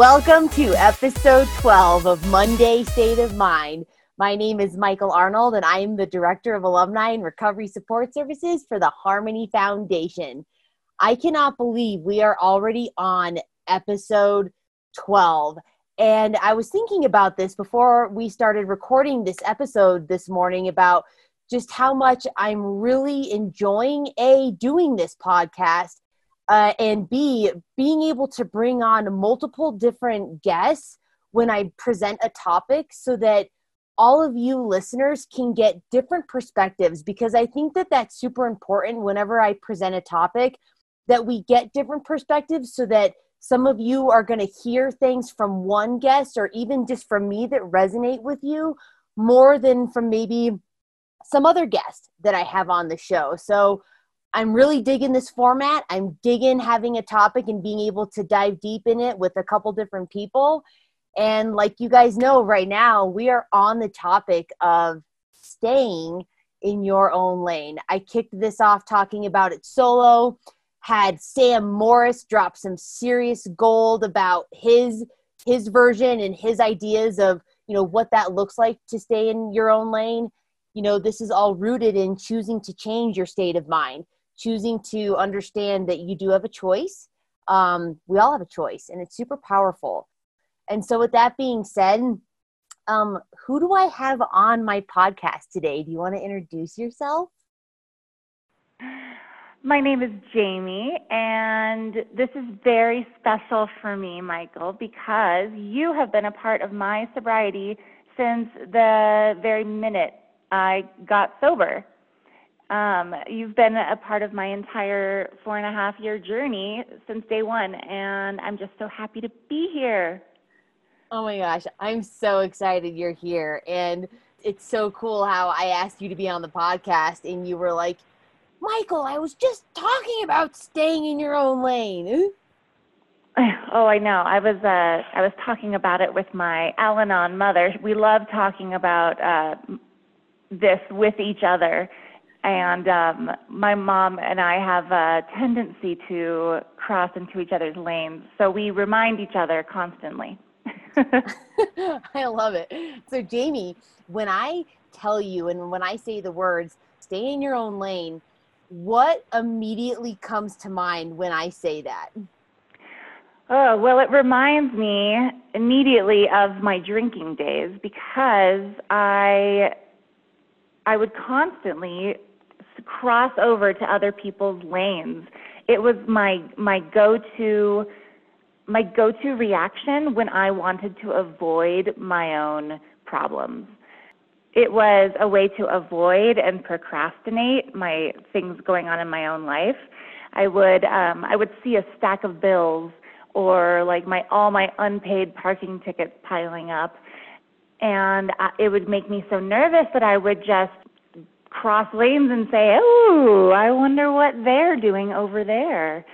Welcome to episode 12 of Monday State of Mind. My name is Michael Arnold, and I am the Director of Alumni and Recovery Support Services for the Harmony Foundation. I cannot believe we are already on episode 12. And I was thinking about this before we started recording this episode this morning about just how much I'm really enjoying A, doing this podcast, uh, and B, being able to bring on multiple different guests when I present a topic so that all of you listeners can get different perspectives because I think that that's super important whenever I present a topic that we get different perspectives so that some of you are going to hear things from one guest or even just from me that resonate with you more than from maybe some other guest that I have on the show. So I'm really digging this format. I'm digging having a topic and being able to dive deep in it with a couple different people. And like you guys know, right now, we are on the topic of staying in your own lane. I kicked this off talking about it solo, had Sam Morris drop some serious gold about his his version and his ideas of you know what that looks like to stay in your own lane you know this is all rooted in choosing to change your state of mind choosing to understand that you do have a choice. Um, we all have a choice, and it's super powerful. And so, with that being said, um, who do I have on my podcast today? Do you want to introduce yourself? My name is Jamie, and this is very special for me, Michael, because you have been a part of my sobriety since the very minute I got sober. Um, you've been a part of my entire four and a half year journey since day one, and I'm just so happy to be here. Oh my gosh, I'm so excited you're here. And it's so cool how I asked you to be on the podcast, and you were like, Michael, I was just talking about staying in your own lane. Oh, I know. I was uh, I was talking about it with my Al-Anon mother. We love talking about uh, this with each other and um, my mom and I have a tendency to cross into each other's lanes, so we remind each other constantly. I love it. So, Jamie, when I tell you and when I say the words stay in your own lane, what immediately comes to mind when I say that? Oh, well, it reminds me immediately of my drinking days because I I would constantly cross over to other people's lanes. It was my my go-to my go-to reaction when I wanted to avoid my own problems. It was a way to avoid and procrastinate my things going on in my own life. I would um I would see a stack of bills or like my all my unpaid parking tickets piling up and I, it would make me so nervous that I would just cross lanes and say, "Oh, I wonder what they're doing over there."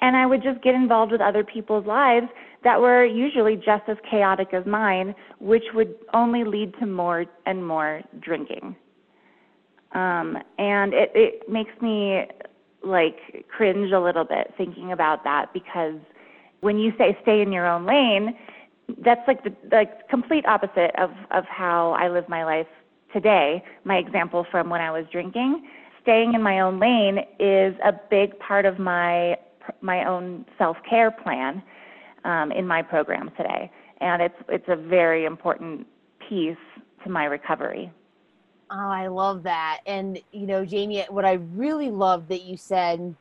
And I would just get involved with other people's lives that were usually just as chaotic as mine, which would only lead to more and more drinking. Um, and it, it makes me like cringe a little bit thinking about that because when you say stay in your own lane, that's like the like complete opposite of of how I live my life today, my example from when I was drinking, staying in my own lane is a big part of my my own self-care plan um, in my program today, and it's it's a very important piece to my recovery. Oh, I love that. And you know, Jamie, what I really love that you said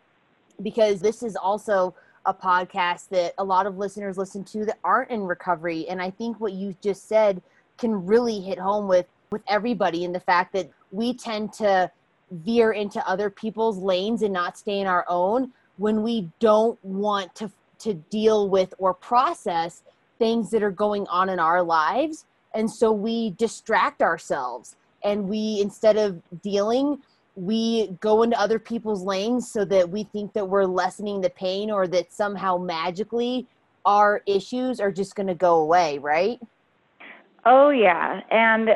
because this is also a podcast that a lot of listeners listen to that aren't in recovery and I think what you just said can really hit home with with everybody in the fact that we tend to veer into other people's lanes and not stay in our own when we don't want to to deal with or process things that are going on in our lives and so we distract ourselves and we instead of dealing we go into other people's lanes so that we think that we're lessening the pain or that somehow magically our issues are just going to go away, right? Oh, yeah. And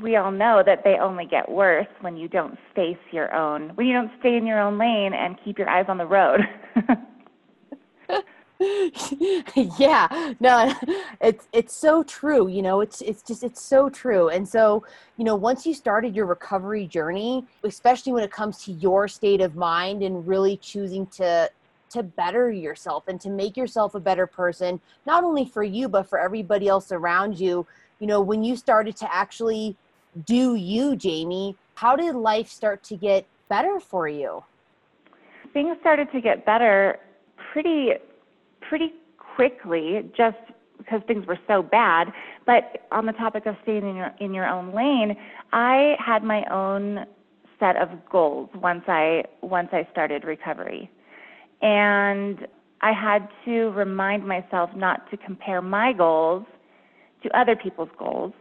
we all know that they only get worse when you don't face your own, when you don't stay in your own lane and keep your eyes on the road. yeah no it's it's so true you know it's it's just it's so true and so you know once you started your recovery journey especially when it comes to your state of mind and really choosing to to better yourself and to make yourself a better person not only for you but for everybody else around you you know when you started to actually do you jamie how did life start to get better for you? Things started to get better pretty pretty quickly just because things were so bad. But on the topic of staying in your in your own lane, I had my own set of goals once I once I started recovery. And I had to remind myself not to compare my goals to other people's goals.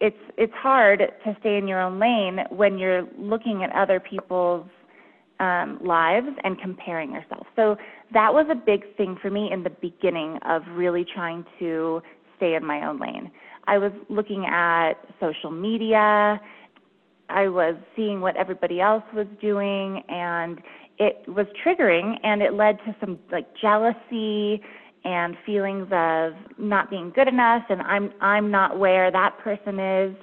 It's it's hard to stay in your own lane when you're looking at other people's um, lives and comparing yourself. So that was a big thing for me in the beginning of really trying to stay in my own lane. I was looking at social media. I was seeing what everybody else was doing and it was triggering and it led to some like jealousy and feelings of not being good enough and I'm I'm not where that person is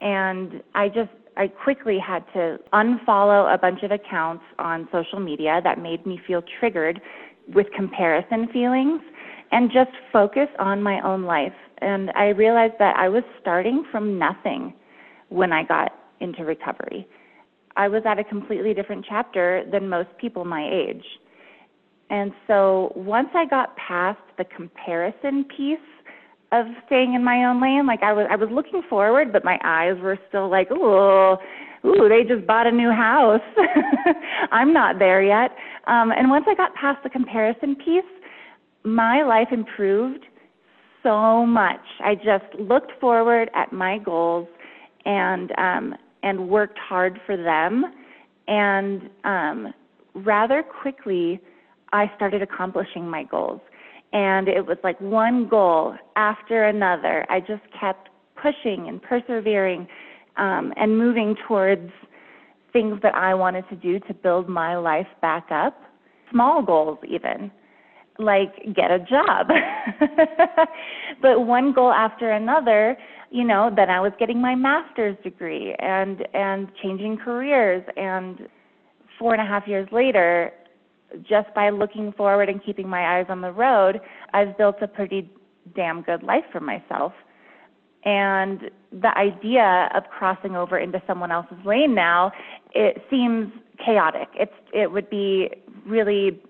and I just I quickly had to unfollow a bunch of accounts on social media that made me feel triggered with comparison feelings and just focus on my own life. And I realized that I was starting from nothing when I got into recovery. I was at a completely different chapter than most people my age. And so once I got past the comparison piece of staying in my own lane, like I was I was looking forward, but my eyes were still like, "Ooh, ooh, they just bought a new house. I'm not there yet." Um, and once I got past the comparison piece, my life improved so much. I just looked forward at my goals and um, and worked hard for them. And um, rather quickly, I started accomplishing my goals. And it was like one goal after another. I just kept pushing and persevering um, and moving towards things that I wanted to do to build my life back up, small goals even, like get a job. but one goal after another, you know, then I was getting my master's degree and and changing careers and four and a half years later, just by looking forward and keeping my eyes on the road, I've built a pretty damn good life for myself. And the idea of crossing over into someone else's lane now, it seems chaotic. It's it would be really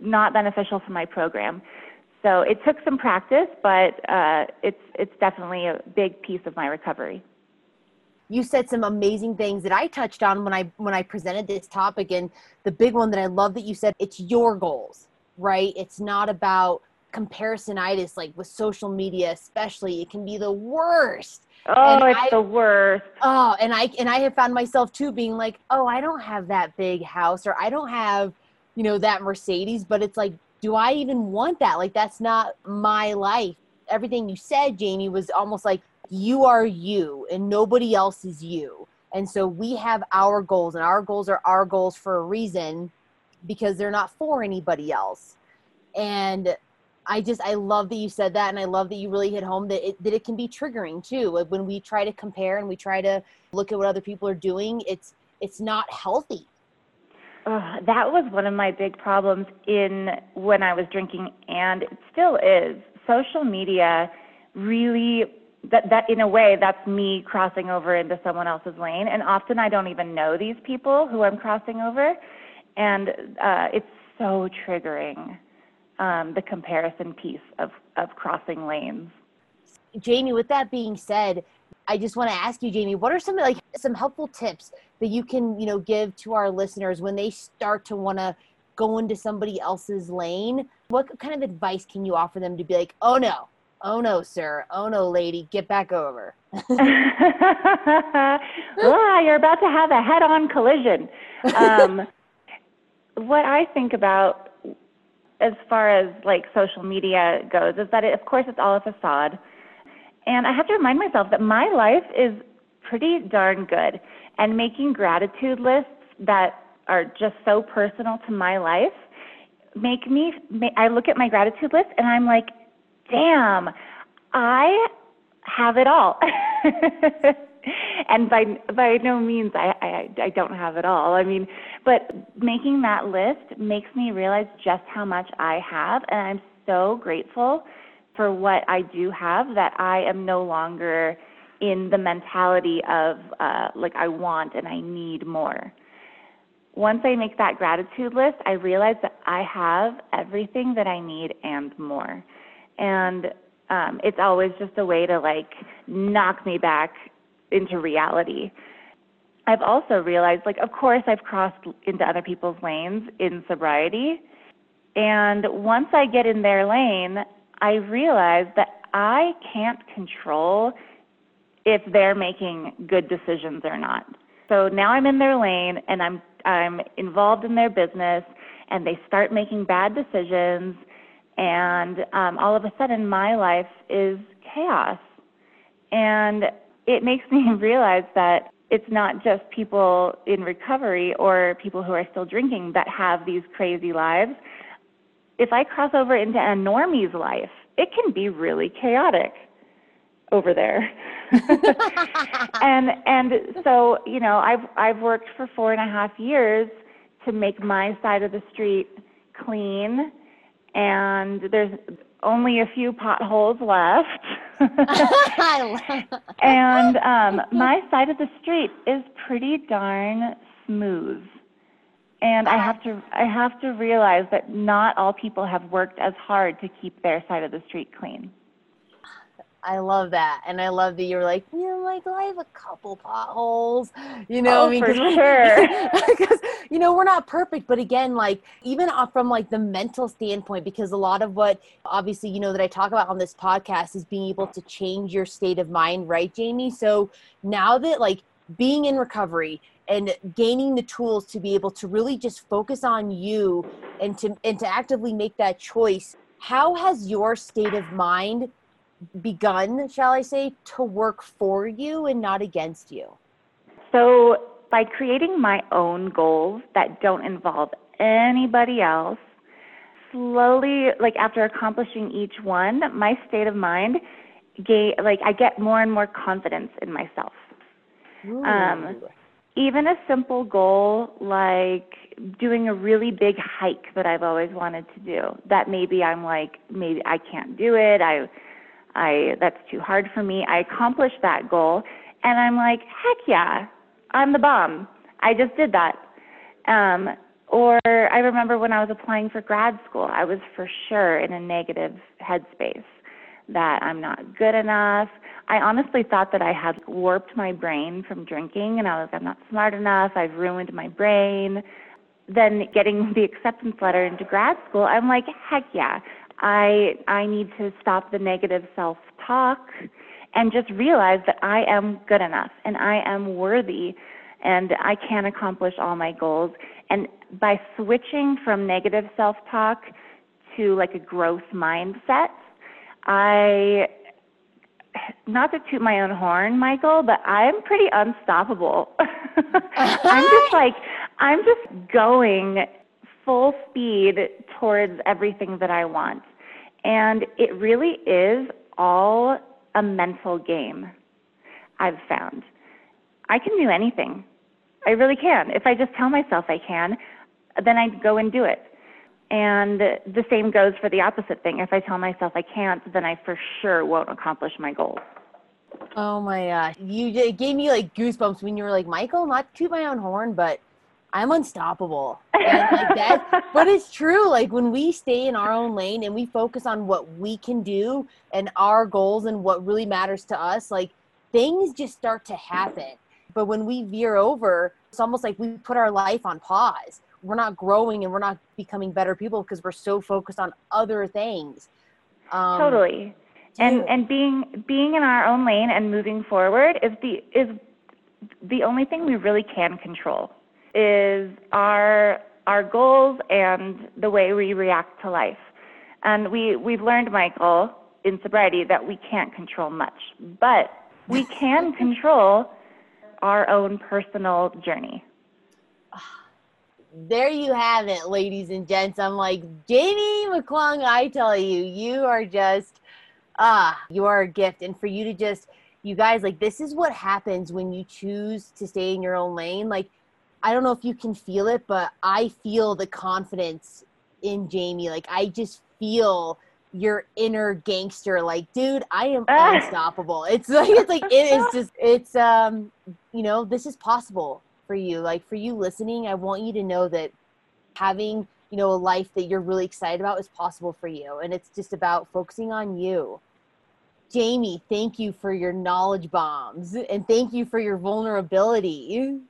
not beneficial for my program. So it took some practice, but uh, it's it's definitely a big piece of my recovery. You said some amazing things that I touched on when I when I presented this topic, and the big one that I love that you said it's your goals, right? It's not about comparisonitis like with social media especially. It can be the worst. Oh and it's I, the worst. Oh and i and i have found myself too being like oh i don't have that big house or i don't have you know that mercedes. But it's like do i even want that? Like that's not my life. Everything you said jamie was almost like you are you and nobody else is you and so we have our goals and our goals are our goals for a reason because they're not for anybody else and I just I love that you said that, and I love that you really hit home that it that it can be triggering too. Like when we try to compare and we try to look at what other people are doing, it's it's not healthy. Uh, that was one of my big problems in when I was drinking, and it still is. Social media really that that in a way that's me crossing over into someone else's lane, and often I don't even know these people who I'm crossing over, and uh, it's so triggering um, the comparison piece of, of crossing lanes. Jamie, with that being said, I just want to ask you, Jamie, what are some like some helpful tips that you can, you know, give to our listeners when they start to want to go into somebody else's lane? What kind of advice can you offer them to be like, oh no, oh no, sir, oh no, lady, get back over? ah, you're about to have a head-on collision. Um, what I think about as far as like social media goes is that it, of course it's all a facade. And I have to remind myself that my life is pretty darn good. And making gratitude lists that are just so personal to my life make me I look at my gratitude list and I'm like, "Damn, I have it all." and by by no means I, I I don't have it all. I mean, but making that list makes me realize just how much I have, and I'm so grateful for what I do have that I am no longer in the mentality of uh, like I want and I need more. Once I make that gratitude list, I realize that I have everything that I need and more. And um, it's always just a way to like knock me back into reality. I've also realized, like, of course, I've crossed into other people's lanes in sobriety. And once I get in their lane, I realize that I can't control if they're making good decisions or not. So now I'm in their lane and I'm I'm involved in their business and they start making bad decisions and um, all of a sudden my life is chaos. And it makes me realize that it's not just people in recovery or people who are still drinking that have these crazy lives. If I cross over into a normie's life, it can be really chaotic over there. and and so, you know, I've I've worked for four and a half years to make my side of the street clean and there's only a few potholes left. and um, my side of the street is pretty darn smooth. And I have to I have to realize that not all people have worked as hard to keep their side of the street clean. I love that, and I love that you're like, you know, Michael, I have a couple potholes, you know. Oh, I mean, for sure. Because you know we're not perfect, but again, like even from like the mental standpoint, because a lot of what obviously you know that I talk about on this podcast is being able to change your state of mind, right, Jamie? So now that like being in recovery and gaining the tools to be able to really just focus on you and to and to actively make that choice how has your state of mind begun, shall I say, to work for you and not against you? So, by creating my own goals that don't involve anybody else, slowly, like after accomplishing each one, my state of mind, gay, like I get more and more confidence in myself. Um, even a simple goal like doing a really big hike that I've always wanted to do, that maybe I'm like, maybe I can't do it. I I that's too hard for me. I accomplished that goal and I'm like, heck yeah, I'm the bomb. I just did that. Um, or I remember when I was applying for grad school, I was for sure in a negative headspace that I'm not good enough. I honestly thought that I had warped my brain from drinking and I was I'm not smart enough. I've ruined my brain. Then getting the acceptance letter into grad school, I'm like, heck yeah. I I need to stop the negative self-talk and just realize that I am good enough and I am worthy and I can accomplish all my goals. And by switching from negative self-talk to like a growth mindset, I not to toot my own horn, Michael, but I'm pretty unstoppable. I'm just like I'm just going full speed towards everything that I want. And it really is all a mental game, I've found. I can do anything. I really can. If I just tell myself I can, then I go and do it. And the same goes for the opposite thing. If I tell myself I can't, then I for sure won't accomplish my goals. Oh my gosh. You it gave me like goosebumps when you were like, Michael, not to my own horn, but I'm unstoppable. And like that, but it's true. Like when we stay in our own lane and we focus on what we can do and our goals and what really matters to us, like things just start to happen. But when we veer over, it's almost like we put our life on pause. We're not growing and we're not becoming better people because we're so focused on other things. Um, totally. And you, and being being in our own lane and moving forward is the is the only thing we really can control is our our goals and the way we react to life. And we, we've learned, Michael, in sobriety that we can't control much, but we can control our own personal journey. There you have it, ladies and gents. I'm like, Jamie McClung, I tell you, you are just, ah, you are a gift. And for you to just, you guys, like, this is what happens when you choose to stay in your own lane. Like, I don't know if you can feel it, but I feel the confidence in Jamie. Like, I just feel your inner gangster. Like dude i am unstoppable. It's like it's like it is just it's um you know this is possible for you. Like for you listening i want you to know that having you know a life that you're really excited about is possible for you. And it's just about focusing on you. Jamie thank you for your knowledge bombs. And thank you for your vulnerability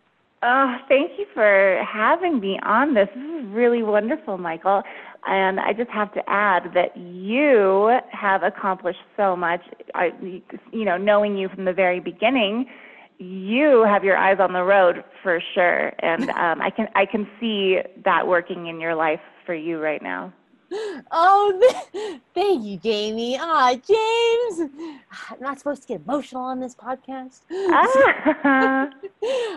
Oh, thank you for having me on this. This is really wonderful, Michael. And I just have to add that you have accomplished so much. I, you know, knowing you from the very beginning, you have your eyes on the road for sure, and um, I can I can see that working in your life for you right now. Oh, thank you, Jamie. Ah, James. I'm not supposed to get emotional on this podcast. Ah.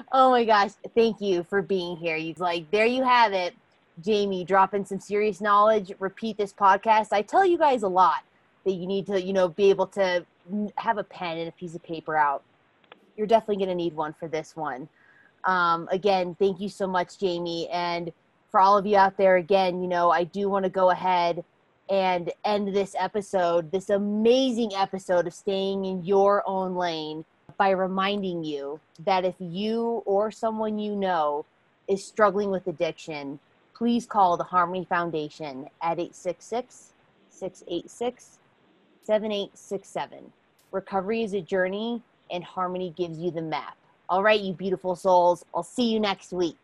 oh my gosh, thank you for being here. You like there you have it. Jamie dropping some serious knowledge. Repeat this podcast. I tell you guys a lot that you need to, you know, be able to have a pen and a piece of paper out. You're definitely going to need one for this one. Um, again, thank you so much, Jamie. And for all of you out there, again, you know, I do want to go ahead and end this episode, this amazing episode of staying in your own lane by reminding you that if you or someone you know is struggling with addiction, please call the Harmony Foundation at 866 686 7867. Recovery is a journey, and Harmony gives you the map. All right, you beautiful souls, I'll see you next week.